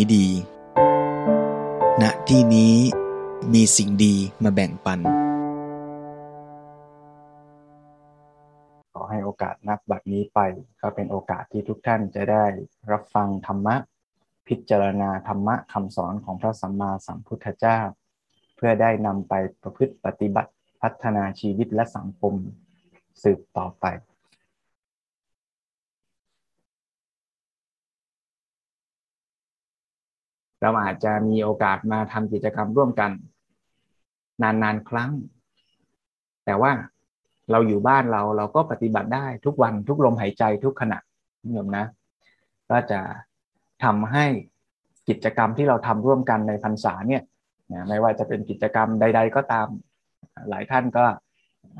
นี้ดี ณ ที่นี้มีสิ่งดีมาแบ่งปัน ขอให้โอกาสนับบัดนี้ไป ก็เป็นโอกาสที่ทุกท่านจะได้รับฟังธรรมะ พิจารณาธรรมะคำสอนของพระสัมมาสัมพุทธเจ้า เพื่อได้นำไปประพฤติปฏิบัติพัฒนาชีวิตและสังคมสืบต่อไป เราอาจจะมีโอกาสมาทำกิจกรรมร่วมกัน นานๆครั้ง แต่ว่าเราอยู่บ้านเราเราก็ปฏิบัติได้ทุกวันทุกลมหายใจทุกขณะนิยมนะ ก็จะทำให้กิจกรรมที่เราทำร่วมกันในพรรษาเนี่ยไม่ว่าจะเป็นกิจกรรมใด ๆ ก็ตาม หลายท่านก็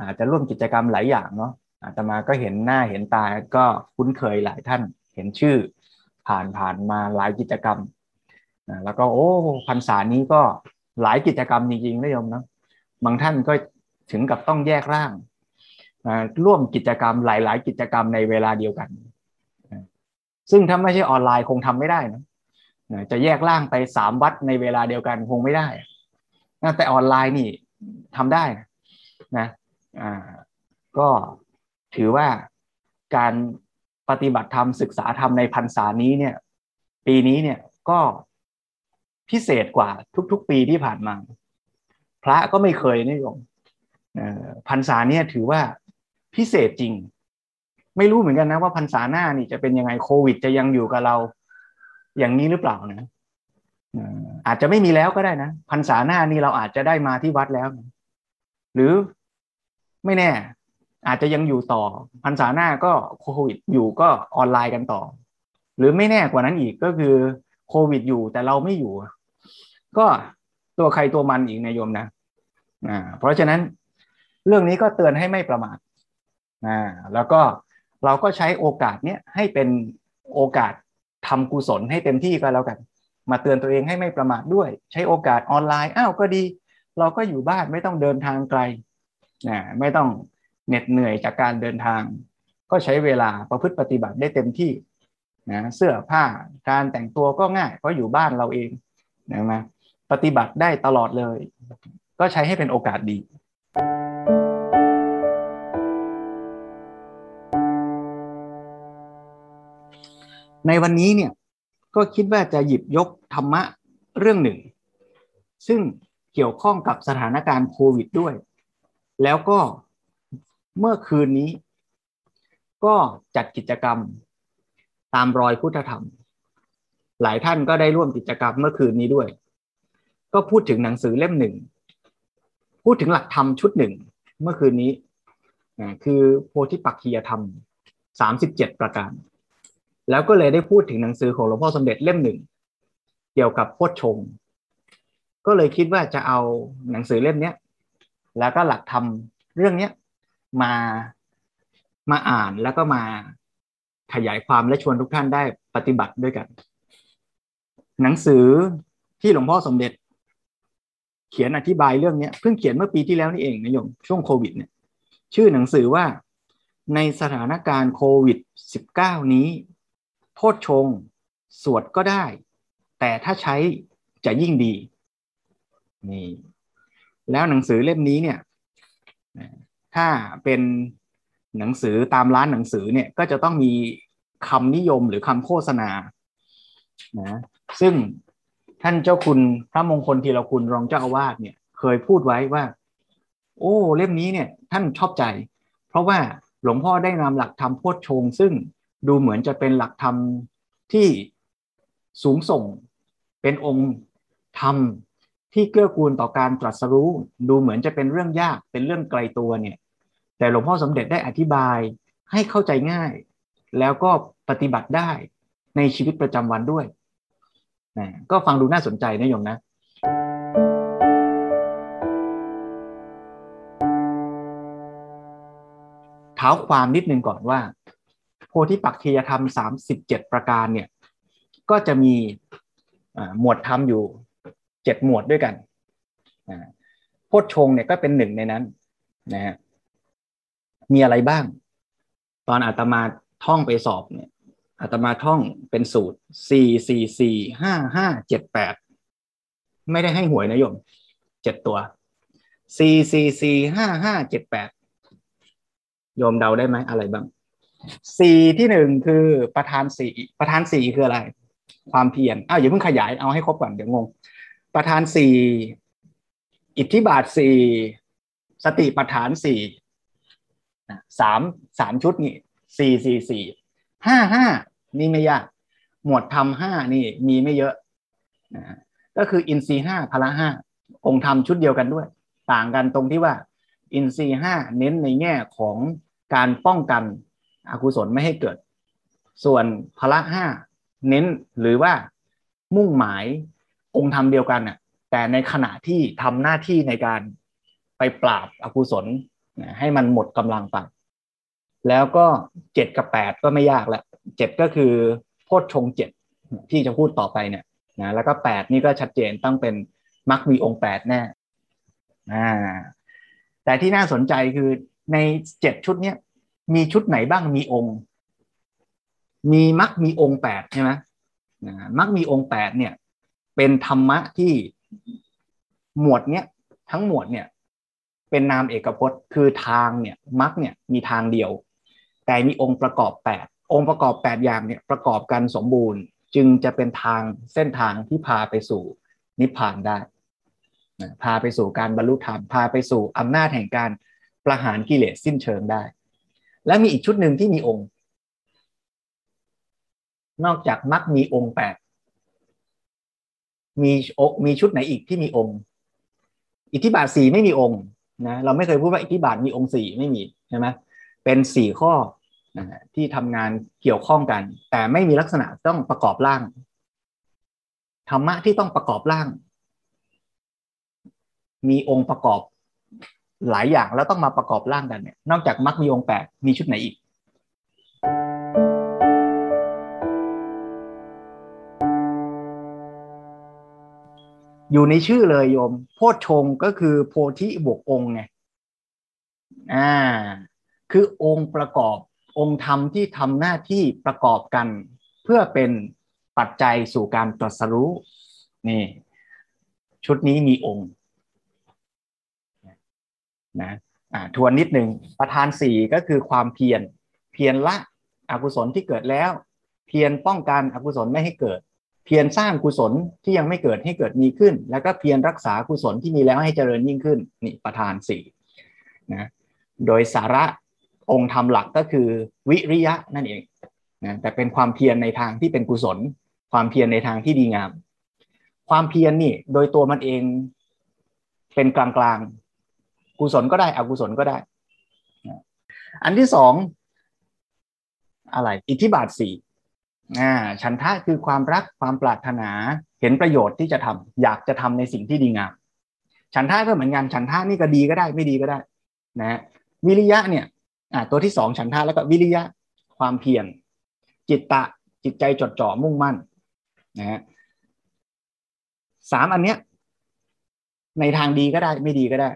อาจจะร่วมกิจกรรมหลายอย่างเนาะอาตมาก็เห็นหน้าเห็นตาก็คุ้นเคยหลายท่านเห็นชื่อ ผ่านผ่านมาหลายกิจกรรม แล้วก็โอ้พรรษานี้ก็หลายกิจกรรมจริงๆนะโยมนะบางท่านก็ถึงกับต้องแยกร่างร่วมกิจกรรมหลาย ๆ กิจกรรมในเวลาเดียวกัน ซึ่งถ้าไม่ใช่ออนไลน์คงทำไม่ได้นะจะแยกร่างไปสามวัดในเวลาเดียวกันคงไม่ได้แต่ออนไลน์นี่ทำได้นะก็ถือว่าการปฏิบัติธรรมศึกษาธรรมในพรรษานี้เนี่ย ปีนี้เนี่ยก็ พิเศษกว่าทุก ๆ ปีที่ผ่านมา พระก็ไม่เคยนี่ยมพรรษาเนี่ยถือว่าพิเศษจริง ไม่รู้เหมือนกันนะว่าพรรษาหน้านี่จะเป็นยังไงโควิดจะยังอยู่กับเราอย่างนี้หรือเปล่านะอาจจะไม่มีแล้วก็ได้นะพรรษาหน้านี่เราอาจจะได้มาที่วัดแล้ว หรือไม่แน่ อาจจะยังอยู่ต่อพรรษาหน้าก็โควิดอยู่ก็ออนไลน์กันต่อ หรือไม่แน่กว่านั้นอีกก็คือโควิดอยู่แต่เราไม่อยู่ ก็ตัวใครตัวมันอีกนายโยมนะอ่าเพราะฉะนั้นเรื่องนี้ก็เตือนให้ไม่ประมาทอ่าแล้วก็เราก็ใช้โอกาสเนี้ยให้เป็นโอกาสทำกุศลให้เต็มที่ก็แล้วกัน มาเตือนตัวเองให้ไม่ประมาทด้วย ใช้โอกาสออนไลน์อ้าวก็ดี เราก็อยู่บ้านไม่ต้องเดินทางไกลนะไม่ต้องเหน็ดเหนื่อยจากการเดินทาง ก็ใช้เวลาประพฤติปฏิบัติได้เต็มที่นะเสื้อผ้าการแต่งตัวก็ง่าย เพราะอยู่บ้านเราเองนะมา ปฏิบัติได้ตลอดเลย ก็ใช้ให้เป็นโอกาสดี ในวันนี้เนี่ยก็คิดว่าจะหยิบยกธรรมะเรื่องหนึ่ง ซึ่งเกี่ยวข้องกับสถานการณ์โควิดด้วย แล้วก็เมื่อคืนนี้ ก็จัดกิจกรรมตามรอยพุทธธรรม หลายท่านก็ได้ร่วมกิจกรรมเมื่อคืนนี้ด้วย ก็พูดถึงหนังสือเล่มหนึ่ง พูดถึงหลักธรรมชุดหนึ่ง เมื่อคืนนี้คือโพธิปักขียธรรมสามสิบเจ็ดประการ แล้วก็เลยได้พูดถึงหนังสือของหลวงพ่อสมเด็จเล่มหนึ่ง เกี่ยวกับโพชฌงก็เลยคิดว่าจะเอาหนังสือเล่มนี้แล้วก็หลักธรรมเรื่องนี้มามาอ่านแล้วก็มาขยายความและชวนทุกท่านได้ปฏิบัติด้วยกัน หนังสือที่หลวงพ่อสมเด็จ เขียนอธิบายเรื่องนี้เพิ่งเขียนเมื่อปีที่แล้วนี่เองนะโยมช่วงโควิดเนี่ยชื่อหนังสือว่าในสถานการณ์โควิด -19 นี้โทษชง สวดก็ได้ แต่ถ้าใช้จะยิ่งดีนี่แล้วหนังสือเล่มนี้เนี่ย ถ้าเป็นหนังสือตามร้านหนังสือเนี่ยก็จะต้องมีคำนิยมหรือคำโฆษณานะซึ่ง ท่านเจ้าคุณพระมงคลทีละคุณรองเจ้าอาวาสเนี่ย เคยพูดไว้ว่า โอ้เล่มนี้เนี่ย ท่านชอบใจ เพราะว่าหลวงพ่อได้นำหลักธรรมโพชฌงซึ่งดูเหมือนจะเป็นหลักธรรมที่สูงส่งเป็นองค์ธรรมที่เกื้อกูลต่อการตรัสรู้ ดูเหมือนจะเป็นเรื่องยากเป็นเรื่องไกลตัวเนี่ย แต่หลวงพ่อสมเด็จได้อธิบายให้เข้าใจง่าย แล้วก็ปฏิบัติได้ในชีวิตประจำวันด้วย ก็ฟังดูน่าสนใจนะโยมนะเท้าความนิดนึงก่อนว่า โพธิปักคียธรรม37ประการเนี่ย ก็จะมีหมวดธรรมอยู่เจ็ดหมวดด้วยกันโพชฌงเนี่ยก็เป็นหนึ่งในนั้นนะฮะมีอะไรบ้าง ตอนอาตมาท่องไปสอบเนี่ย อาตมาท่องเป็นสูตรสี่สี่สี่ห้าห้าเจ็ดแปดไม่ได้ให้หวยนะโยมเจ็ดตัวสี่สี่สี่ห้าห้าเจ็ดแปดโยมเดาได้ไหมอะไรบ้างสี่ที่หนึ่งคือประธานสี่ประธานสี่คืออะไร ความเพียรอ้าวอย่าเพิ่งขยายเอาให้ครบก่อนเดี๋ยวงง ประธานสี่อิทธิบาทสี่สติปัฏฐานสี่สามสามชุดนี่สี่สี่สี่ห้าห้า นี่ไม่ยาก หมวดธรรมห้านี่มีไม่เยอะนะก็คืออินทรีห้าพละห้าองค์ธรรมชุดเดียวกันด้วย ต่างกันตรงที่ว่า อินทรีห้าเน้นในแง่ของการป้องกันอกุศลไม่ให้เกิด ส่วนพละห้าเน้นหรือว่ามุ่งหมายองค์ธรรมเดียวกันน่ะ แต่ในขณะที่ทำหน้าที่ในการไปปราบอกุศลให้มันหมดกำลังไปแล้วก็เจ็ดกับแปดก็ไม่ยากแล้ว เจ็ดก็คือโพชฌงเจ็ดที่จะพูดต่อไปเนี่ยนะแล้วก็แปดนี่ก็ชัดเจนต้องเป็นมักมีองค์แปดแน่อ่าแต่ที่น่าสนใจคือในเจ็ดชุดเนี้ยมีชุดไหนบ้างมีองค์ มีมักมีองค์แปดใช่ไหมนะมักมีองค์แปดเนี่ย เป็นธรรมะที่หมวดเนี้ยทั้งหมวดเนี่ย เป็นนามเอกพจน์ คือทางเนี่ยมักเนี่ยมีทางเดียว แต่มีองค์ประกอบแปด องค์ประกอบแปดอย่างเนี่ยประกอบกันสมบูรณ์ จึงจะเป็นทางเส้นทางที่พาไปสู่นิพพานได้พาไปสู่การบรรลุธรรมพาไปสู่อำนาจแห่งการประหารกิเลสสิ้นเชิงได้ และมีอีกชุดหนึ่งที่มีองค์ นอกจากมักมีองค์แปดมีมีชุดไหนอีกที่มีองค์ อิทธิบาทสี่ไม่มีองค์นะเราไม่เคยพูดว่าอิทธิบาทมีองค์สี่ไม่มีใช่ไหมเป็นสี่ข้อ ที่ทำงานเกี่ยวข้องกัน แต่ไม่มีลักษณะต้องประกอบร่างธรรมะที่ต้องประกอบร่าง มีองค์ประกอบหลายอย่างแล้วต้องมาประกอบร่างกันเนี่ย นอกจากมักมีองค์แปดมีชุดไหนอีกอยู่ในชื่อเลยโยม โพชงก็คือโพธิบวกองไง อ่า คือองค์ประกอบ องค์ธรรมที่ทำหน้าที่ประกอบกัน เพื่อเป็นปัจจัยสู่การตรัสรู้นี่ชุดนี้มีองค์นะอ่าทวนนิดหนึ่งประธานสี่ก็คือความเพียรเพียรละอกุศลที่เกิดแล้ว เพียรป้องกันอกุศลไม่ให้เกิด เพียรสร้างกุศลที่ยังไม่เกิดให้เกิดมีขึ้น แล้วก็เพียรรักษากุศลที่มีแล้วให้เจริญยิ่งขึ้นนี่ประธานสี่นะโดยสาระ องค์ธรรมหลักก็คือวิริยะนั่นเองนะแต่เป็นความเพียรในทางที่เป็นกุศล ความเพียรในทางที่ดีงาม ความเพียรนี่โดยตัวมันเองเป็นกลางๆ กุศลก็ได้อกุศลก็ได้ อันที่สองอะไรอิทธิบาทสี่อ่าฉันทะคือความรักความปรารถนาเห็นประโยชน์ที่จะทำอยากจะทำในสิ่งที่ดีงาม ฉันทะก็เหมือนกันฉันทะนี่ก็ดีก็ได้ไม่ดีก็ได้ นะวิริยะเนี่ย อ่าตัวที่สองฉันทะแล้วก็วิริยะความเพียรจิตตะจิตใจจดจ่อมุ่งมั่นนะฮะสามอันเนี้ย ในทางดีก็ได้ไม่ดีก็ได้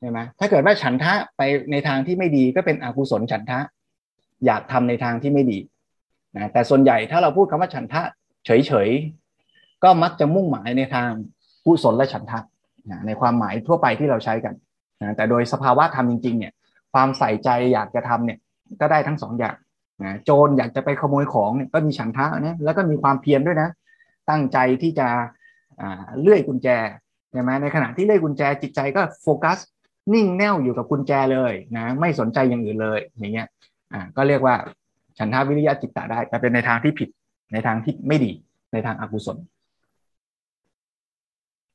ใช่ไหมถ้าเกิดว่าฉันทะไปในทางที่ไม่ดีก็เป็นอกุศลฉันทะ อยากทำในทางที่ไม่ดีนะแต่ส่วนใหญ่ถ้าเราพูดคำว่าฉันทะ เฉยๆก็มักจะมุ่งหมายในทางกุศลและฉันทะนะในความหมายทั่วไปที่เราใช้กันนะแต่โดยสภาวะธรรมจริง ๆ เนี่ย ความใส่ใจอยากจะทำเนี่ยก็ได้ทั้งสองอย่างนะโจรอยากจะไปขโมยของเนี่ยก็มีฉันทะนะแล้วก็มีความเพียรด้วยนะ ตั้งใจที่จะเลื่อยกุญแจใช่ไหมในขณะที่เลื่อยกุญแจจิตใจก็โฟกัสนิ่งแน่วอยู่กับกุญแจเลยนะไม่สนใจอย่างอื่นเลยอย่างเงี้ยอ่าก็เรียกว่าฉันทาวิริยะจิตตะได้ แต่เป็นในทางที่ผิดในทางที่ไม่ดีในทางอากุศล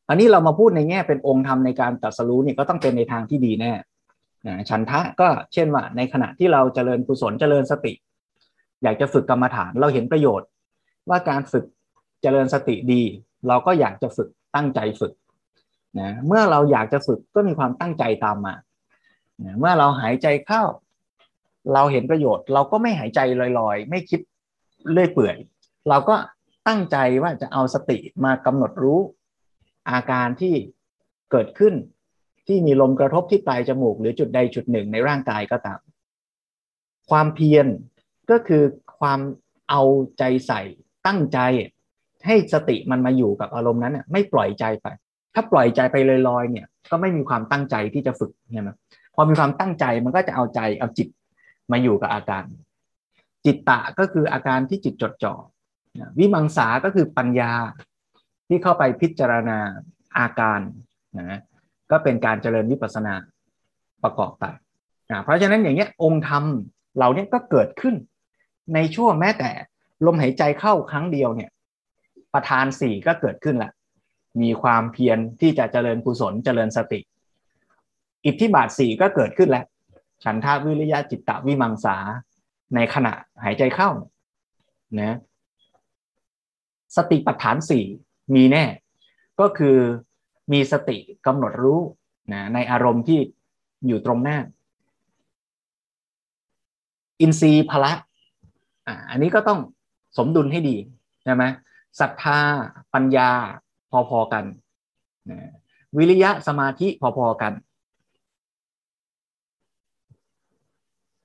อันนี้เรามาพูดในแง่เป็นองค์ธรรมในการตัดสรู้นี่ก็ต้องเป็นในทางที่ดีแน่ ฉันทะก็เช่นว่าในขณะที่เราเจริญกุศลเจริญสติ อยากจะฝึกกรรมฐานเราเห็นประโยชน์ ว่าการฝึกเจริญสติดี เราก็อยากจะฝึกตั้งใจฝึกนะเมื่อเราอยากจะฝึกก็มีความตั้งใจตามมานะเมื่อเราหายใจเข้า เราเห็นประโยชน์ เราก็ไม่หายใจลอยๆ ไม่คิดเลื่อยเปื่อย เราก็ตั้งใจว่าจะเอาสติมากำหนดรู้อาการที่เกิดขึ้น ที่มีลมกระทบที่ปลายจมูก หรือจุดใดจุดหนึ่งในร่างกายก็ตาม ความเพียรก็คือความเอาใจใส่ตั้งใจ ให้สติมันมาอยู่กับอารมณ์นั้นไม่ปล่อยใจไป ถ้าปล่อยใจไปลอยๆเนี่ย ก็ไม่มีความตั้งใจที่จะฝึกใช่ไหมพอมีความตั้งใจมันก็จะเอาใจเอาจิตมาอยู่กับอาการ จิตตะก็คืออาการที่จิตจดจ่อวิมังสาก็คือปัญญาที่เข้าไปพิจารณาอาการนะ ก็เป็นการเจริญวิปัสนาประกอบไปเพราะฉะนั้นอย่างเงี้ยองค์ธรรมเหล่านี้ก็เกิดขึ้น ในช่วงแม้แต่ลมหายใจเข้าครั้งเดียวเนี่ยประธานสี่ก็เกิดขึ้นละมีความเพียรที่จะเจริญกุศลเจริญสติ อิทธิบาทสี่ก็เกิดขึ้นแล้ว ฉันทาวิริยะจิตตวิมังสาในขณะหายใจเข้านะสติปัฏฐานสี่มีแน่ ก็คือ มีสติกำหนดรู้นะในอารมณ์ที่อยู่ตรงหน้า อินทรีย์พละอ่าอันนี้ก็ต้องสมดุลให้ดีใช่ไหมศรัทธาปัญญาพอๆกันนะวิริยะสมาธิพอๆกัน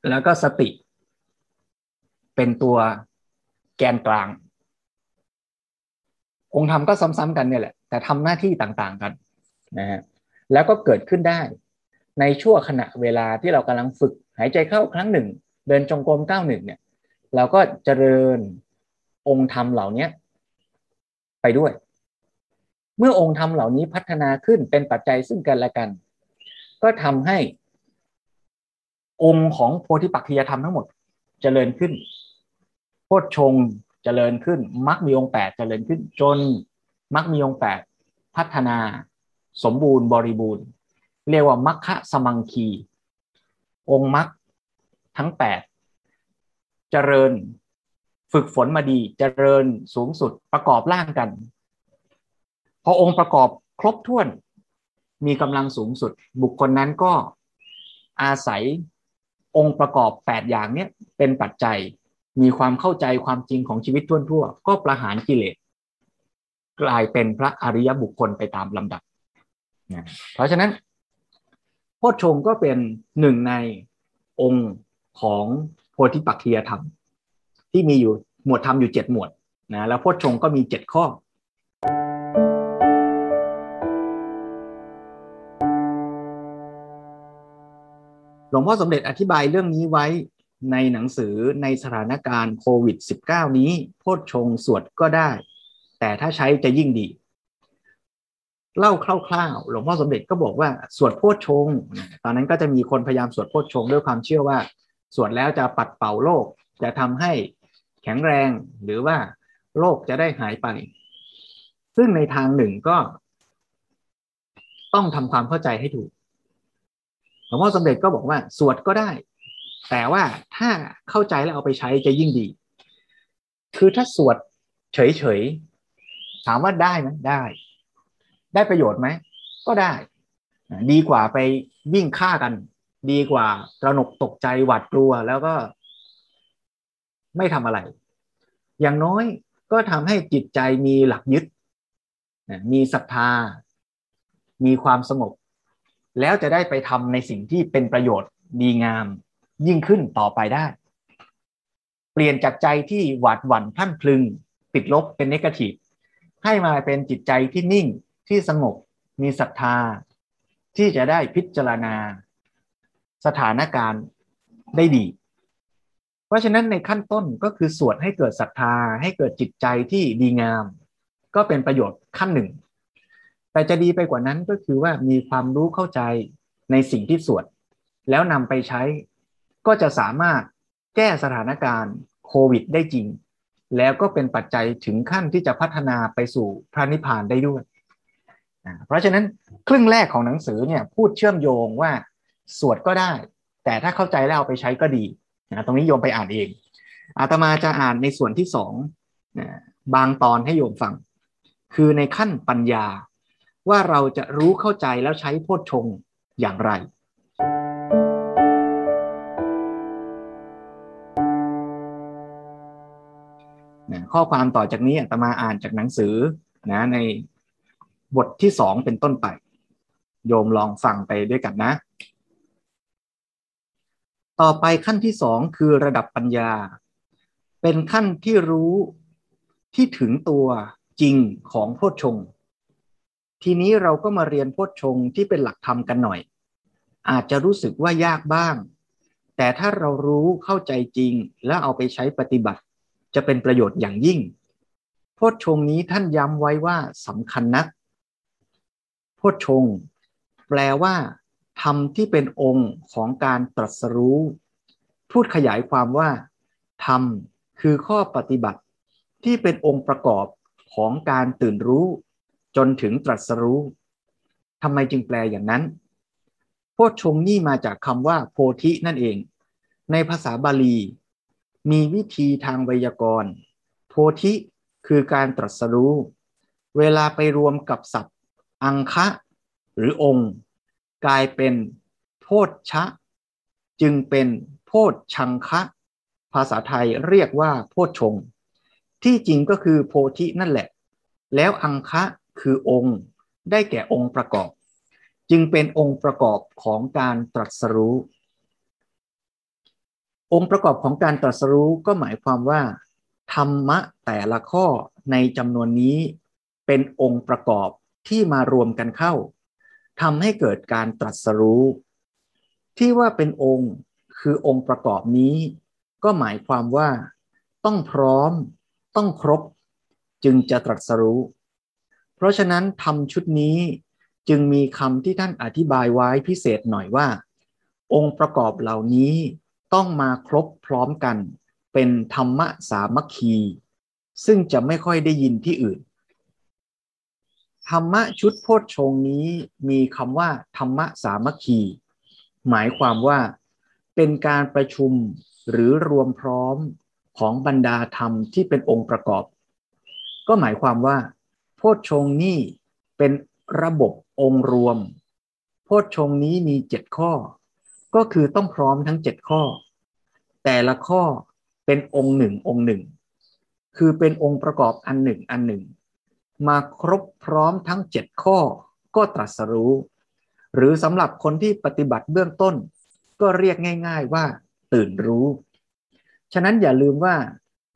แล้วก็สติ เป็นตัวแกนกลาง องค์ธรรมก็ซ้ำๆกันเนี่ยแหละ แต่ทำหน้าที่ต่างๆกันนะฮะแล้วก็เกิดขึ้นได้ ในช่วงขณะเวลาที่เรากำลังฝึกหายใจเข้าครั้งหนึ่ง เดินจงกรมก้าวหนึ่งเนี่ย เราก็เจริญองค์ธรรมเหล่านี้ไปด้วย เมื่อองค์ธรรมเหล่านี้พัฒนาขึ้นเป็นปัจจัยซึ่งกันและกัน ก็ทำให้องค์ของโพธิปักขียธรรมทั้งหมดเจริญขึ้นโพชฌงเจริญขึ้นมรรคมีองค์แปดเจริญขึ้นจน มรรคมีองค์แปดพัฒนา สมบูรณ์บริบูรณ์ เรียกว่ามัคคะสมังคี องค์มรรคทั้งแปดเจริญฝึกฝนมาดีเจริญสูงสุดประกอบร่างกัน พอองค์ประกอบครบถ้วนมีกำลังสูงสุด บุคคลนั้นก็อาศัยองค์ประกอบแปดอย่างเนี้ยเป็นปัจจัยมีความเข้าใจความจริงของชีวิตทั่วๆก็ประหารกิเลส กลายเป็นพระอริยบุคคลไปตามลำดับนะเพราะฉะนั้นโพชฌงก็เป็นหนึ่งในองค์ของโพธิปักขียธรรม ที่มีอยู่หมวดธรรมอยู่เจ็ดหมวดนะแล้วโพชฌงก็มีเจ็ดข้อหลวงพ่อสมเด็จอธิบายเรื่องนี้ไว้ในหนังสือในสถานการณ์โควิด -19 นี้ โพชฌงสวดก็ได้ แต่ถ้าใช้จะยิ่งดี เล่าคร่าวๆหลวงพ่อสมเด็จก็บอกว่าสวดโพชฌงตอนนั้นก็จะมีคนพยายามสวดโพชฌงด้วยความเชื่อว่า สวดแล้วจะปัดเป่าโรคจะทำให้แข็งแรงหรือว่าโรคจะได้หายไป ซึ่งในทางหนึ่งก็ต้องทำความเข้าใจให้ถูกหลวงพ่อสมเด็จก็บอกว่าสวดก็ได้ แต่ว่าถ้าเข้าใจแล้วเอาไปใช้จะยิ่งดี คือถ้าสวดเฉยๆ ถามว่าได้ไหมได้ ได้ประโยชน์ไหมก็ได้ ดีกว่าไปวิ่งฆ่ากัน ดีกว่าระหนกตกใจหวาดกลัวแล้วก็ ไม่ทำอะไร อย่างน้อยก็ทำให้จิตใจมีหลักยึด มีศรัทธา มีความสงบ แล้วจะได้ไปทำในสิ่งที่เป็นประโยชน์ดีงาม ยิ่งขึ้นต่อไปได้ เปลี่ยนจากใจที่หวาดหวั่นพลั่นพลึง ติดลบเป็นเนกาทีฟ ให้มาเป็นจิตใจที่นิ่งที่สงบมีศรัทธา ที่จะได้พิจารณา สถานการณ์ได้ดี เพราะฉะนั้นในขั้นต้นก็คือสวดให้เกิดศรัทธา ให้เกิดจิตใจที่ดีงาม ก็เป็นประโยชน์ขั้นหนึ่ง แต่จะดีไปกว่านั้นก็คือว่ามีความรู้เข้าใจในสิ่งที่สวด แล้วนำไปใช้ก็จะสามารถแก้สถานการณ์โควิดได้จริง แล้วก็เป็นปัจจัยถึงขั้นที่จะพัฒนาไปสู่พระนิพพานได้ด้วย เพราะฉะนั้นครึ่งแรกของหนังสือเนี่ยพูดเชื่อมโยงว่าสวดก็ได้ แต่ถ้าเข้าใจแล้วเอาไปใช้ก็ดีนะตรงนี้โยมไปอ่านเอง อาตมาจะอ่านในส่วนที่สองนะบางตอนให้โยมฟัง คือในขั้นปัญญาว่าเราจะรู้เข้าใจแล้วใช้โพชฌงอย่างไร ข้อความต่อจากนี้อาตมาอ่านจากหนังสือนะในบทที่สองเป็นต้นไป โยมลองฟังไปด้วยกันนะ ต่อไปขั้นที่สองคือระดับปัญญา เป็นขั้นที่รู้ที่ถึงตัวจริงของโพชฌงทีนี้เราก็มาเรียนโพชฌงที่เป็นหลักธรรมกันหน่อย อาจจะรู้สึกว่ายากบ้าง แต่ถ้าเรารู้เข้าใจจริง แล้วเอาไปใช้ปฏิบัติ จะเป็นประโยชน์อย่างยิ่งโพชฌงนี้ท่านย้ำไว้ว่าสำคัญนักโพชฌงแปลว่าธรรมที่เป็นองค์ของการตรัสรู้ พูดขยายความว่า ธรรมคือข้อปฏิบัติที่เป็นองค์ประกอบของการตื่นรู้ จนถึงตรัสรู้ทำไมจึงแปลอย่างนั้น โพชฌงนี่มาจากคำว่า โพธินั่นเอง ในภาษาบาลี มีวิธีทางไวยากรณ์ โพธิคือการตรัสรู้ เวลาไปรวมกับศัพท์ อังคะ หรือองค์ กลายเป็นโพชชะ จึงเป็นโพชชังคะ ภาษาไทยเรียกว่าโพชงที่จริงก็คือโพธินั่นแหละ แล้วอังคะคือองค์ ได้แก่องค์ประกอบ จึงเป็นองค์ประกอบของการตรัสรู้ องค์ประกอบของการตรัสรู้ก็หมายความว่า ธรรมะแต่ละข้อในจำนวนนี้เป็นองค์ประกอบที่มารวมกันเข้าทำให้เกิดการตรัสรู้ ที่ว่าเป็นองค์คือองค์ประกอบนี้ ก็หมายความว่า ต้องพร้อม ต้องครบ จึงจะตรัสรู้ เพราะฉะนั้นทำชุดนี้จึงมีคำที่ท่านอธิบายไว้พิเศษหน่อยว่า องค์ประกอบเหล่านี้ ต้องมาครบพร้อมกันเป็นธรรมะสามัคคี ซึ่งจะไม่ค่อยได้ยินที่อื่น ธรรมะชุดโพชฌงนี้มีคำว่า ธรรมะสามัคคี หมายความว่าเป็นการประชุมหรือรวมพร้อมของบรรดาธรรมที่เป็นองค์ประกอบ ก็หมายความว่า โพชฌงนี่เป็นระบบองค์รวม โพชฌงนี้มีเจ็ดข้อ ก็คือต้องพร้อมทั้งเจ็ดข้อ แต่ละข้อเป็นองค์หนึ่งองค์หนึ่ง คือเป็นองค์ประกอบอันหนึ่งอันหนึ่ง มาครบพร้อมทั้งเจ็ดข้อก็ตรัสรู้ หรือสำหรับคนที่ปฏิบัติเบื้องต้น ก็เรียกง่าย ๆว่าตื่นรู้ ฉะนั้นอย่าลืมว่า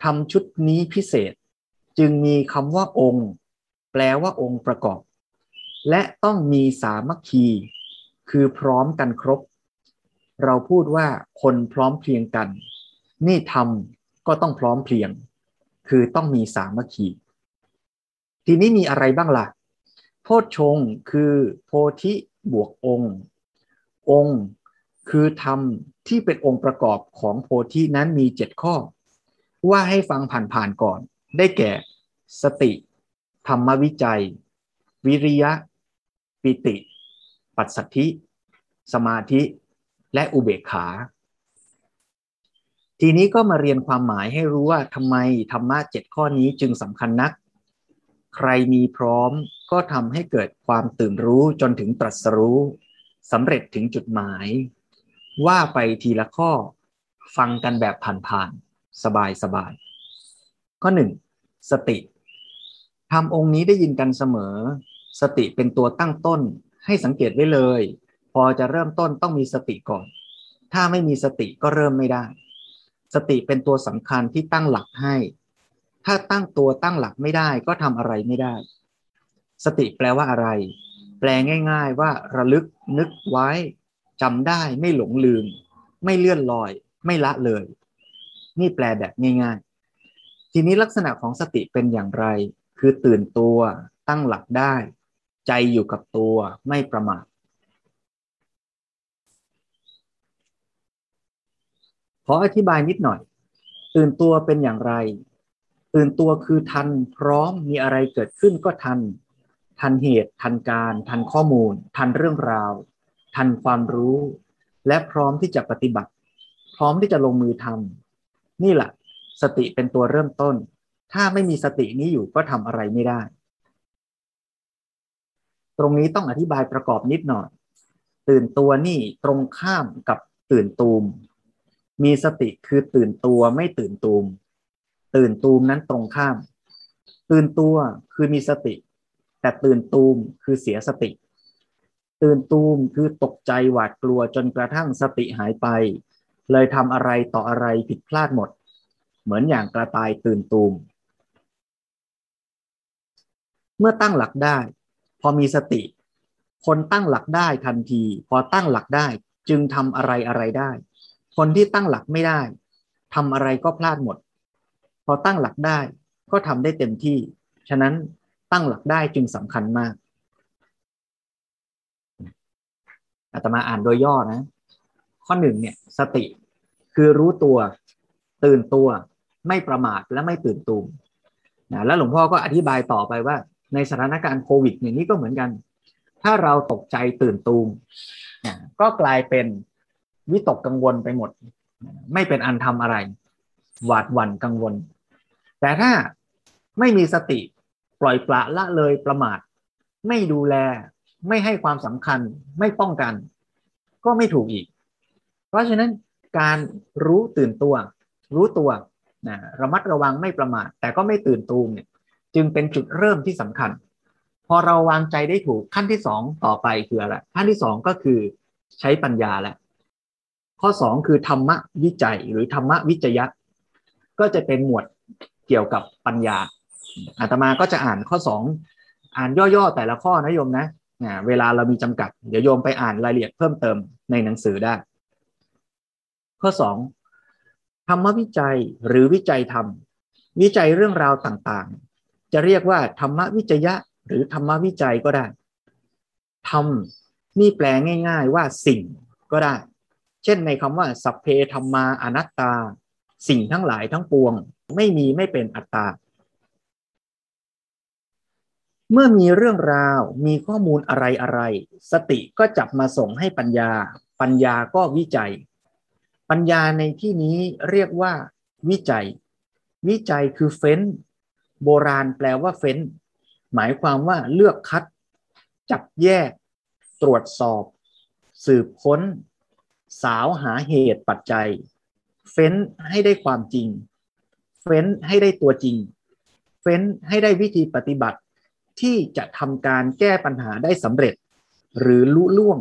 ทำชุดนี้พิเศษ จึงมีคำว่าองค์ แปลว่าองค์ประกอบ และต้องมีสามัคคี คือพร้อมกันครบ เราพูดว่าคนพร้อมเพรียงกัน นี่ทำก็ต้องพร้อมเพรียง คือต้องมีสามัคคีทีนี้มีอะไรบ้างละ่ะ โพชฌงคือโพธิบวกองค์ องค์คือธรรมที่เป็นองค์ประกอบของโพธินั้นมีเจ็ดข้อ ว่าให้ฟังผ่านๆก่อน ได้แก่ สติ ธรรมวิจัย วิริยะ ปิติ ปัสสัทธิ สมาธิ และอุเบกขา ทีนี้ก็มาเรียนความหมายให้รู้ว่าทำไมธรรมะเจ็ดข้อนี้จึงสำคัญนัก ใครมีพร้อมก็ทำให้เกิดความตื่นรู้จนถึงตรัสรู้สำเร็จถึงจุดหมาย ว่าไปทีละข้อ ฟังกันแบบผ่านๆสบายๆข้อหนึ่งสติทำองค์นี้ได้ยินกันเสมอ สติเป็นตัวตั้งต้นให้สังเกตไว้เลย อจะเริ่มต้นต้องมีสติก่อน ถ้าไม่มีสติก็เริ่มไม่ได้ สติเป็นตัวสำคัญที่ตั้งหลักให้ ถ้าตั้งตัวตั้งหลักไม่ได้ก็ทำอะไรไม่ได้ สติแปลว่าอะไร แปลง่าย ๆ ว่าระลึกนึกไว้จำได้ไม่หลงลืม ไม่เลื่อนลอย ไม่ละเลย นี่แปลแบบง่ายๆ ทีนี้ลักษณะของสติเป็นอย่างไร คือตื่นตัว ตั้งหลักได้ ใจอยู่กับตัวไม่ประมาท ขออธิบายนิดหน่อย ตื่นตัวเป็นอย่างไร ตื่นตัวคือทันพร้อมมีอะไรเกิดขึ้นก็ทัน ทันเหตุ ทันการ ทันข้อมูล ทันเรื่องราว ทันความรู้ และพร้อมที่จะปฏิบัติ พร้อมที่จะลงมือทำนี่แหละสติเป็นตัวเริ่มต้น ถ้าไม่มีสตินี้อยู่ก็ทำอะไรไม่ได้ ตรงนี้ต้องอธิบายประกอบนิดหน่อย ตื่นตัวนี่ตรงข้ามกับตื่นตูม มีสติคือตื่นตัวไม่ตื่นตูม ตื่นตูมนั้นตรงข้าม ตื่นตัวคือมีสติ แต่ตื่นตูมคือเสียสติ ตื่นตูมคือตกใจหวาดกลัวจนกระทั่งสติหายไป เลยทำอะไรต่ออะไรผิดพลาดหมด เหมือนอย่างกระต่ายตื่นตูม เมื่อตั้งหลักได้ พอมีสติ คนตั้งหลักได้ทันที พอตั้งหลักได้จึงทำอะไรอะไรได้ คนที่ตั้งหลักไม่ได้ทำอะไรก็พลาดหมด พอตั้งหลักได้ก็ทำได้เต็มที่ ฉะนั้นตั้งหลักได้จึงสำคัญมากอาตมาอ่านโดยย่อนะ ข้อหนึ่งเนี่ยสติ คือรู้ตัว ตื่นตัว ไม่ประมาทและไม่ตื่นตูมนะแล้วหลวงพ่อก็อธิบายต่อไปว่า ในสถานการณ์โควิดอย่างนี้ก็เหมือนกัน ถ้าเราตกใจตื่นตูมนะก็กลายเป็น วิตกกังวลไปหมด ไม่เป็นอันทำอะไร หวาดหวั่นกังวล แต่ถ้าไม่มีสติปล่อยปละละเลยประมาท ไม่ดูแล ไม่ให้ความสำคัญ ไม่ป้องกัน ก็ไม่ถูกอีก เพราะฉะนั้นการรู้ตื่นตัว รู้ตัวนะระมัดระวังไม่ประมาท แต่ก็ไม่ตื่นตูมเนี่ย จึงเป็นจุดเริ่มที่สำคัญ พอเราวางใจได้ถูกขั้นที่สองต่อไปคืออะไรขั้นที่สองก็คือใช้ปัญญาแหละ ข้อสองคือธรรมวิจัยหรือธรรมวิจยะ ก็จะเป็นหมวดเกี่ยวกับปัญญาอาตมาก็จะอ่านข้อสองอ่านย่อๆแต่ละข้อนะโยมนะเวลาเรามีจำกัด เดี๋ยวโยมไปอ่านรายละเอียดเพิ่มเติมในหนังสือได้ ข้อสองธรรมวิจัยหรือวิจัยธรรม วิจัยเรื่องราวต่างๆ จะเรียกว่าธรรมวิจยะ หรือธรรมวิจัยก็ได้ธรรมนี่แปลง่าย ๆ ว่าสิ่งก็ได้ เช่นในคำว่า สัพเพธรรมาอนัตตา สิ่งทั้งหลายทั้งปวง ไม่มีไม่เป็นอัตตา เมื่อมีเรื่องราวมีข้อมูลอะไรอะไร สติก็จับมาส่งให้ปัญญา ปัญญาก็วิจัย ปัญญาในที่นี้เรียกว่า วิจัย วิจัยคือเฟ้น โบราณแปลว่าเฟ้น หมายความว่าเลือกคัด จับแยก ตรวจสอบ สืบค้น สาวหาเหตุปัจจัย เฟ้นให้ได้ความจริง เฟ้นให้ได้ตัวจริง เฟ้นให้ได้วิธีปฏิบัติที่จะทำการแก้ปัญหาได้สำเร็จ หรือลุล่วง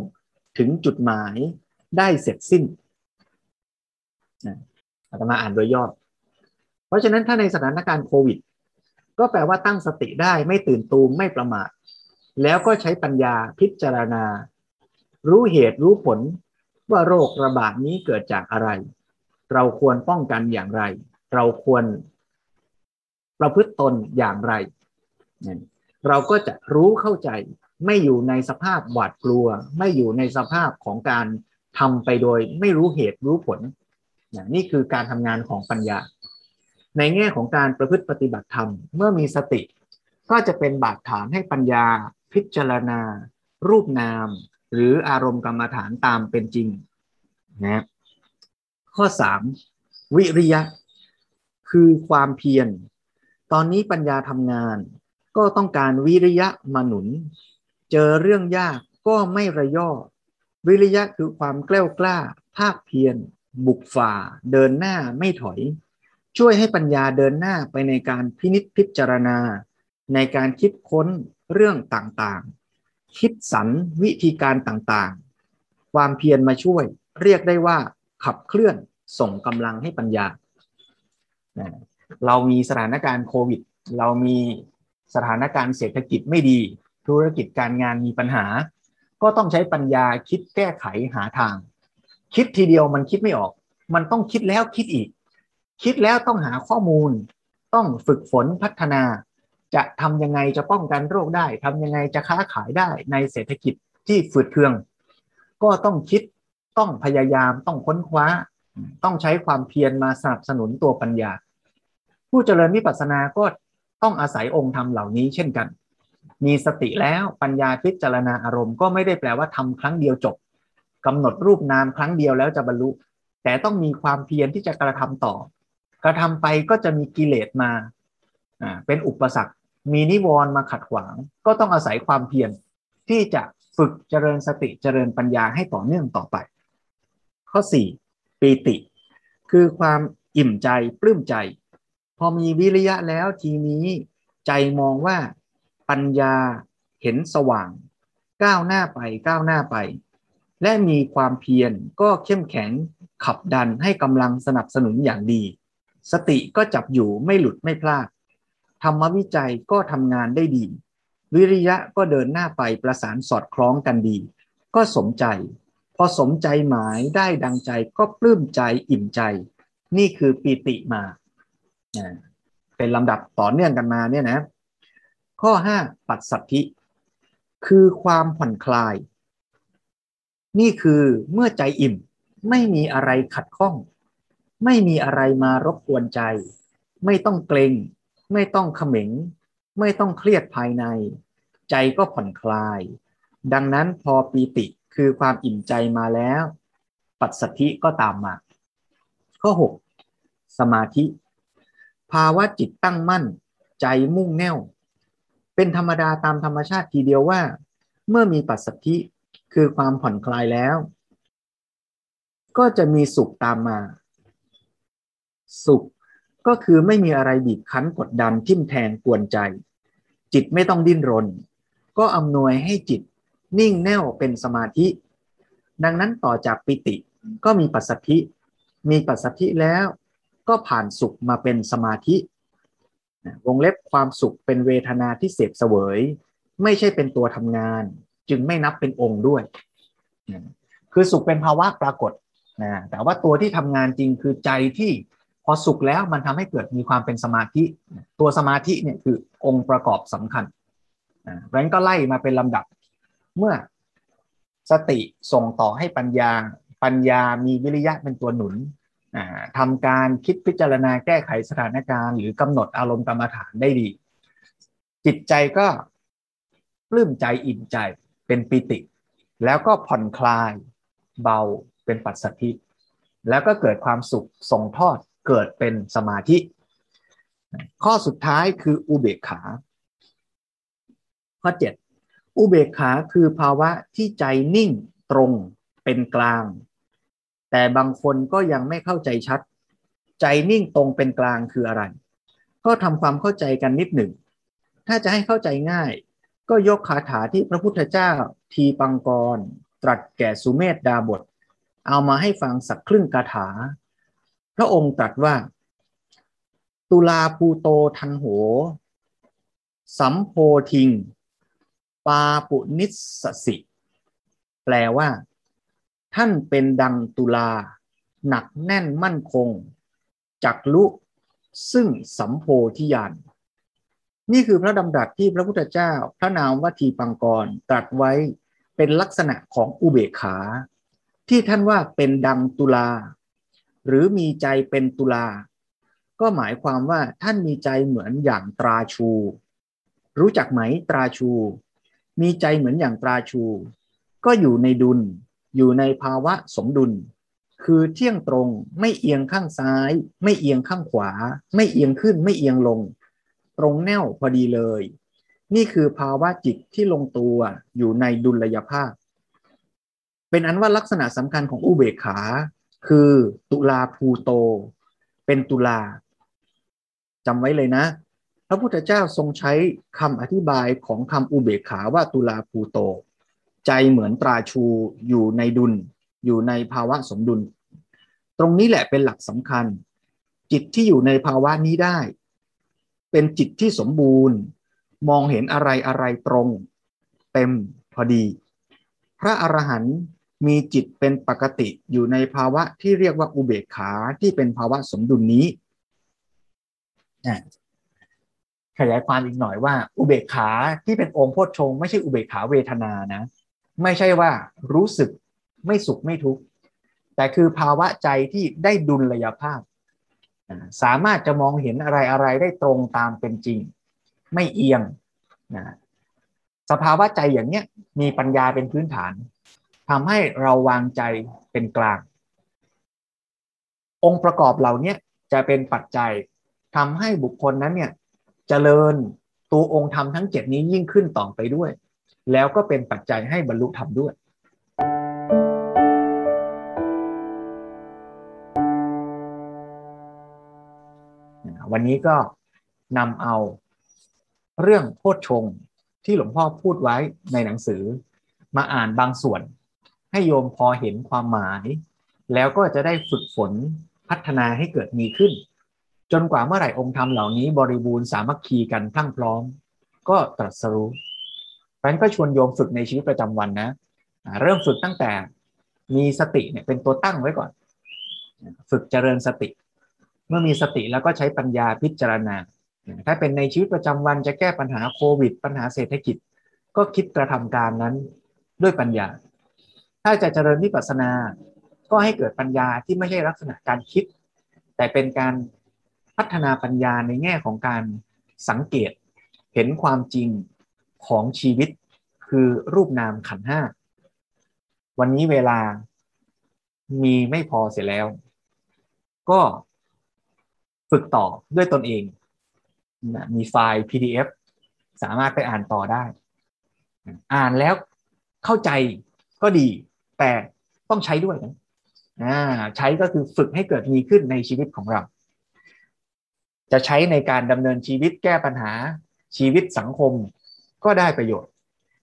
ถึงจุดหมายได้เสร็จสิ้นอาตมาอ่านโดยย่อเพราะฉะนั้นถ้าในสถานการณ์โควิด ก็แปลว่าตั้งสติได้ไม่ตื่นตูมไม่ประมาทแล้วก็ใช้ปัญญาพิจารณา รู้เหตุรู้ผล ว่าโรคระบาดนี้เกิดจากอะไร เราควรป้องกันอย่างไร เราควรประพฤติตนอย่างไร เราก็จะรู้เข้าใจไม่อยู่ในสภาพหวาดกลัว ไม่อยู่ในสภาพของการทำไปโดยไม่รู้เหตุรู้ผล นี่คือการทำงานของปัญญา ในแง่ของการประพฤติปฏิบัติธรรม เมื่อมีสติ ก็จะเป็นบาดฐานให้ปัญญา พิจารณา รูปนาม หรืออารมณ์กรรมฐานตามเป็นจริงนะข้อ3วิริยะ คือความเพียร ตอนนี้ปัญญาทำงาน ก็ต้องการวิริยะมาหนุน เจอเรื่องยากก็ไม่ระย่อ วิริยะคือความกล้ากล้า ภาคเพียร บุกฝ่า เดินหน้าไม่ถอย ช่วยให้ปัญญาเดินหน้าไปในการพินิษพิจารณา ในการคิดค้นเรื่องต่างๆ คิดสรรวิธีการต่างๆ ความเพียรมาช่วย เรียกได้ว่าขับเคลื่อนส่งกำลังให้ปัญญา เรามีสถานการณ์โควิด เรามีสถานการณ์เศรษฐกิจไม่ดี ธุรกิจการงานมีปัญหา ก็ต้องใช้ปัญญาคิดแก้ไขหาทาง คิดทีเดียวมันคิดไม่ออก มันต้องคิดแล้วคิดอีก คิดแล้วต้องหาข้อมูล ต้องฝึกฝนพัฒนา จะทำยังไงจะป้องกันโรคได้ทำยังไงจะค้าขายได้ในเศรษฐกิจที่ฝืดเคือง ก็ต้องคิดต้องพยายามต้องค้นคว้า ต้องใช้ความเพียรมาสนับสนุนตัวปัญญา ผู้เจริญวิปัสสนาก็ต้องอาศัยองค์ธรรมเหล่านี้เช่นกัน มีสติแล้วปัญญาพิจารณาอารมณ์ก็ไม่ได้แปลว่าทำครั้งเดียวจบกำหนดรูปนามครั้งเดียวแล้วจะบรรลุ แต่ต้องมีความเพียรที่จะกระทำต่อ กระทำไปก็จะมีกิเลสมาเป็นอุปสรรค มีนิวรณ์มาขัดขวาง ก็ต้องอาศัยความเพียรที่จะฝึกเจริญสติเจริญปัญญาให้ต่อเนื่องต่อไป ข้อ 4. ปีติ คือความอิ่มใจปลื้มใจ พอมีวิริยะแล้วทีนี้ใจมองว่าปัญญาเห็นสว่าง ก้าวหน้าไปก้าวหน้าไป และมีความเพียรก็เข้มแข็งขับดันให้กำลังสนับสนุนอย่างดี สติก็จับอยู่ไม่หลุดไม่พลาด ธรรมวิจัยก็ทำงานได้ดี วิริยะก็เดินหน้าไปประสานสอดคล้องกันดี ก็สมใจ พอสมใจหมายได้ดังใจก็ปลื้มใจอิ่มใจ นี่คือปีติมาเป็นลำดับต่อเนื่องกันมาเนี่ยนะ ข้อ 5 ปัดสัตธิคือความผ่อนคลาย นี่คือเมื่อใจอิ่มไม่มีอะไรขัดข้อง ไม่มีอะไรมารบกวนใจ ไม่ต้องเกรง ไม่ต้องขม็ง ไม่ต้องเครียดภายใน ใจก็ผ่อนคลาย ดังนั้นพอปีติคือความอิ่มใจมาแล้ว ปัสสธิก็ตามมา ข้อ 6 สมาธิ ภาวะจิตตั้งมั่น ใจมุ่งแน่ว เป็นธรรมดาตามธรรมชาติทีเดียวว่า เมื่อมีปัสสธิคือความผ่อนคลายแล้ว ก็จะมีสุขตามมา สุข ก็คือไม่มีอะไรบีบคั้นกดดันทิ่มแทงกวนใจ จิตไม่ต้องดิ้นรน ก็อำนวยให้จิตนิ่งแน่วเป็นสมาธิ ดังนั้นต่อจากปิติก็มีปัสสธิ มีปัสสธิแล้วก็ผ่านสุขมาเป็นสมาธิ วงเล็บความสุขเป็นเวทนาที่เสพเสวย ไม่ใช่เป็นตัวทำงาน จึงไม่นับเป็นองค์ด้วย คือสุขเป็นภาวะปรากฏนะแต่ว่าตัวที่ทำงานจริงคือใจที่ พอสุขแล้วมันทำให้เกิดมีความเป็นสมาธิ ตัวสมาธิเนี่ยคือองค์ประกอบสำคัญเพราะนั้นก็ไล่มาเป็นลำดับ เมื่อสติส่งต่อให้ปัญญา ปัญญามีวิริยะเป็นตัวหนุนทำการคิดพิจารณาแก้ไขสถานการณ์ หรือกำหนดอารมณ์กรรมฐานได้ดี จิตใจก็ปลื้มใจอิ่มใจเป็นปิติ แล้วก็ผ่อนคลายเบาเป็นปัสสัทธิแล้วก็เกิดความสุขส่งทอด เกิดเป็นสมาธิ ข้อสุดท้ายคืออุเบกขา ข้อ 7 อุเบกขาคือภาวะที่ใจนิ่งตรงเป็นกลาง แต่บางคนก็ยังไม่เข้าใจชัด ใจนิ่งตรงเป็นกลางคืออะไร ก็ทำความเข้าใจกันนิดหนึ่ง ถ้าจะให้เข้าใจง่าย ก็ยกคาถาที่พระพุทธเจ้าทีปังกร ตรัสแก่สุเมธดาบท เอามาให้ฟังสักครึ่งคาถา พระองค์ตรัสว่า ตุลาภูโตทันโห สัมโพทิง ปาปุนิสสิ แปลว่า ท่านเป็นดังตุลา หนักแน่นมั่นคง จักลุซึ่งสัมโพธิยานนี่คือพระดำรัสที่พระพุทธเจ้า พระนามวัตีปังกรตรัสไว้เป็นลักษณะของอุเบกขา ที่ท่านว่าเป็นดังตุลา หรือมีใจเป็นตุลา ก็หมายความว่าท่านมีใจเหมือนอย่างตราชู รู้จักไหมตราชู มีใจเหมือนอย่างตราชู ก็อยู่ในดุล อยู่ในภาวะสมดุล คือเที่ยงตรงไม่เอียงข้างซ้าย ไม่เอียงข้างขวา ไม่เอียงขึ้นไม่เอียงลง ตรงแนวพอดีเลย นี่คือภาวะจิตที่ลงตัวอยู่ในดุลยภาพ เป็นอันว่าลักษณะสำคัญของอุเบกขา คือตุลาภูโต เป็นตุลาจำไว้เลยนะ พระพุทธเจ้าทรงใช้คำอธิบายของคำอุเบกขาว่าตุลาภูโต ใจเหมือนตราชูอยู่ในดุล อยู่ในภาวะสมดุล ตรงนี้แหละเป็นหลักสำคัญ จิตที่อยู่ในภาวะนี้ได้ เป็นจิตที่สมบูรณ์ มองเห็นอะไรอะไรตรง เต็มพอดี พระอรหันต์ มีจิตเป็นปกติอยู่ในภาวะที่เรียกว่าอุเบกขาที่เป็นภาวะสมดุลนี้ขยายความอีกหน่อยว่า อุเบกขาที่เป็นองค์โพชฌงไม่ใช่อุเบกขาเวทนานะ ไม่ใช่ว่ารู้สึกไม่สุขไม่ทุกข์แต่คือภาวะใจที่ได้ดุลยภาพ สามารถจะมองเห็นอะไรอะไรได้ตรงตามเป็นจริง ไม่เอียงนะสภาวะใจอย่างเนี้ยมีปัญญาเป็นพื้นฐาน ทำให้เราวางใจเป็นกลาง องค์ประกอบเหล่านี้จะเป็นปัจจัยทำให้บุคคลนั้นเนี่ยจเจริญตัวองค์ธรรมทั้งเจ็ดนี้ยิ่งขึ้นต่อไปด้วย แล้วก็เป็นปัจจัยให้บรรลุธรรมด้วยวันนี้ก็นำเอาเรื่องโพชฌงที่หลวงพ่อพูดไว้ในหนังสือมาอ่านบางส่วน ให้โยมพอเห็นความหมาย แล้วก็จะได้ฝึกฝนพัฒนาให้เกิดมีขึ้น จนกว่าเมื่อไหร่องค์ธรรมเหล่านี้บริบูรณ์สามัคคีกันทั้งพร้อม ก็ตรัสรู้เพราะนั้นก็ชวนโยมฝึกในชีวิตประจำวันนะเริ่มฝึกตั้งแต่มีสติเนี่ยเป็นตัวตั้งไว้ก่อน ฝึกเจริญสติ เมื่อมีสติแล้วก็ใช้ปัญญาพิจารณา ถ้าเป็นในชีวิตประจำวันจะแก้ปัญหาโควิด ปัญหาเศรษฐกิจ ก็คิดกระทำการนั้นด้วยปัญญา ถ้าจะเจริญวิปัสสนา ก็ให้เกิดปัญญาที่ไม่ใช่ลักษณะการคิด แต่เป็นการพัฒนาปัญญาในแง่ของการสังเกต เห็นความจริงของชีวิต คือรูปนามขันห้า วันนี้เวลามีไม่พอเสร็จแล้ว ก็ฝึกต่อด้วยตนเองมีไฟล์ PDF สามารถไปอ่านต่อได้ อ่านแล้วเข้าใจก็ดี แต่ต้องใช้ด้วยนะใช้ก็คือฝึกให้เกิดมีขึ้นในชีวิตของเรา จะใช้ในการดำเนินชีวิตแก้ปัญหาชีวิตสังคมก็ได้ประโยชน์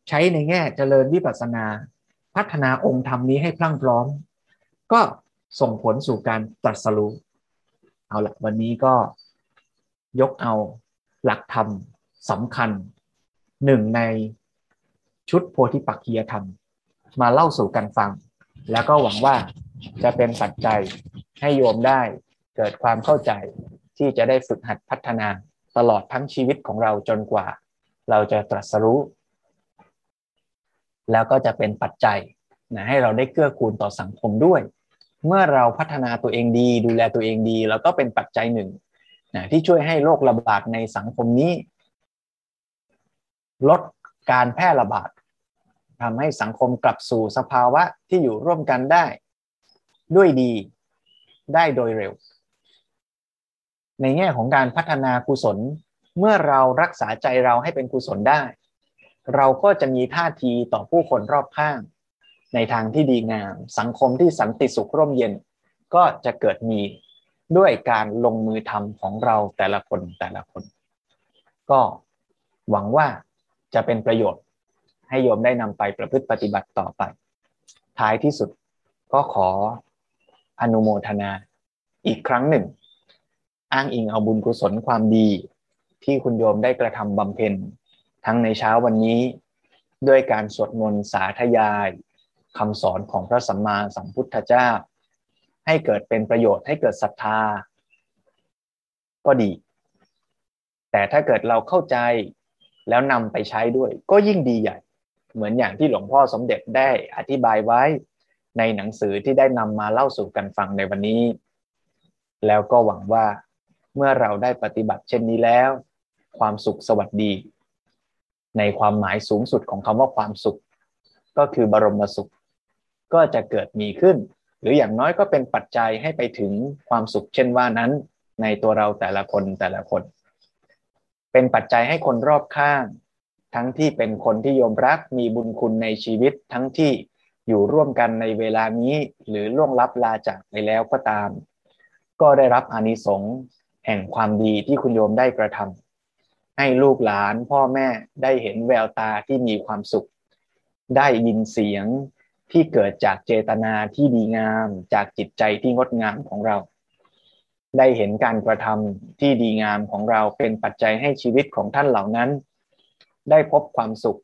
ใช้ในแง่เจริญวิปัสสนา พัฒนาองค์ธรรมนี้ให้พลั่งพร้อม ก็ส่งผลสู่การตรัสรู้เอาละวันนี้ก็ยกเอาหลักธรรมสำคัญหนึ่งในชุดโพธิปักขียธรรม มาเล่าสู่กันฟัง แล้วก็หวังว่าจะเป็นปัจจัยให้โยมได้เกิดความเข้าใจที่จะได้ฝึกหัดพัฒนาตลอดทั้งชีวิตของเราจนกว่า เราจะตรัสรู้ แล้วก็จะเป็นปัจจัยนะให้เราได้เกื้อกูลต่อสังคมด้วย เมื่อเราพัฒนาตัวเองดี ดูแลตัวเองดี แล้วก็เป็นปัจจัยหนึ่งนะที่ช่วยให้โรคระบาดในสังคมนี้ ลดการแพร่ระบาด ทำให้สังคมกลับสู่สภาวะที่อยู่ร่วมกันได้ ด้วยดีได้โดยเร็ว ในแง่ของการพัฒนากุศล เมื่อเรารักษาใจเราให้เป็นกุศลได้ เราก็จะมีท่าทีต่อผู้คนรอบข้าง ในทางที่ดีงาม สังคมที่สันติสุขร่มเย็น ก็จะเกิดมีด้วยการลงมือทำของเราแต่ละคนแต่ละคน ก็หวังว่าจะเป็นประโยชน์ ให้โยมได้นำไปประพฤติปฏิบัติต่อไป ท้ายที่สุดก็ขออนุโมทนาอีกครั้งหนึ่ง อ้างอิงเอาบุญกุศลความดีที่คุณโยมได้กระทำบำเพ็ญ ทั้งในเช้าวันนี้ ด้วยการสวดมนต์สาธยายคำสอนของพระสัมมาสัมพุทธเจ้า ให้เกิดเป็นประโยชน์ให้เกิดศรัทธา ก็ดี แต่ถ้าเกิดเราเข้าใจแล้วนำไปใช้ด้วยก็ยิ่งดีใหญ่ เหมือนอย่างที่หลวงพ่อสมเด็จได้อธิบายไว้ในหนังสือที่ได้นำมาเล่าสู่กันฟังในวันนี้ แล้วก็หวังว่าเมื่อเราได้ปฏิบัติเช่นนี้แล้ว ความสุขสวัสดี ในความหมายสูงสุดของคำว่าความสุข ก็คือบรมสุข ก็จะเกิดมีขึ้น หรืออย่างน้อยก็เป็นปัจจัยให้ไปถึงความสุขเช่นว่านั้น ในตัวเราแต่ละคนแต่ละคน เป็นปัจจัยให้คนรอบข้าง ทั้งที่เป็นคนที่ยอมรักมีบุญคุณในชีวิตทั้งที่อยู่ร่วมกันในเวลานี้ หรือล่วงลับลาจากไปแล้วก็ตาม ก็ได้รับอานิสงส์แห่งความดีที่คุณโยมได้กระทำให้ลูกหลานพ่อแม่ได้เห็นแววตาที่มีความสุข ได้ยินเสียงที่เกิดจากเจตนาที่ดีงามจากจิตใจที่งดงามของเรา ได้เห็นการกระทำที่ดีงามของเราเป็นปัจจัยให้ชีวิตของท่านเหล่านั้น ได้พบความสุข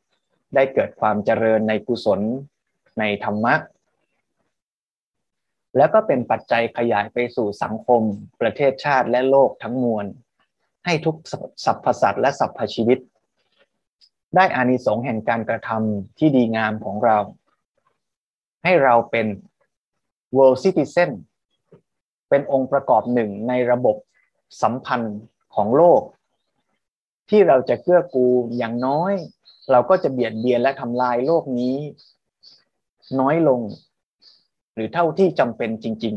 ได้เกิดความเจริญในกุศลในธรรมะ แล้วก็เป็นปัจจัยขยายไปสู่สังคม ประเทศชาติและโลกทั้งมวล ให้ทุกสรรพสัตว์และสรรพชีวิต ได้อานิสงส์แห่งการกระทำที่ดีงามของเรา ให้เราเป็น world citizen เป็นองค์ประกอบหนึ่งในระบบสัมพันธ์ของโลก ที่เราจะเกื้อกูลอย่างน้อย เราก็จะเบียดเบียนและทำลายโลกนี้ น้อยลง หรือเท่าที่จำเป็นจริง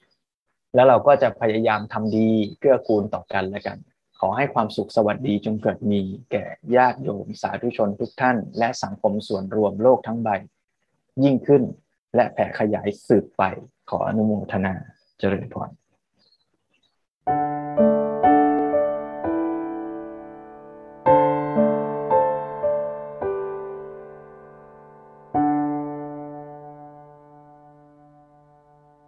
ๆ แล้วเราก็จะพยายามทำดีเกื้อกูลต่อกันและกัน ขอให้ความสุขสวัสดีจงเกิดมี แก่ญาติโยมสาธุชนทุกท่าน และสังคมส่วนรวมโลกทั้งใบ ยิ่งขึ้นและแผ่ขยายสืบไปขออนุโมทนาเจริญพร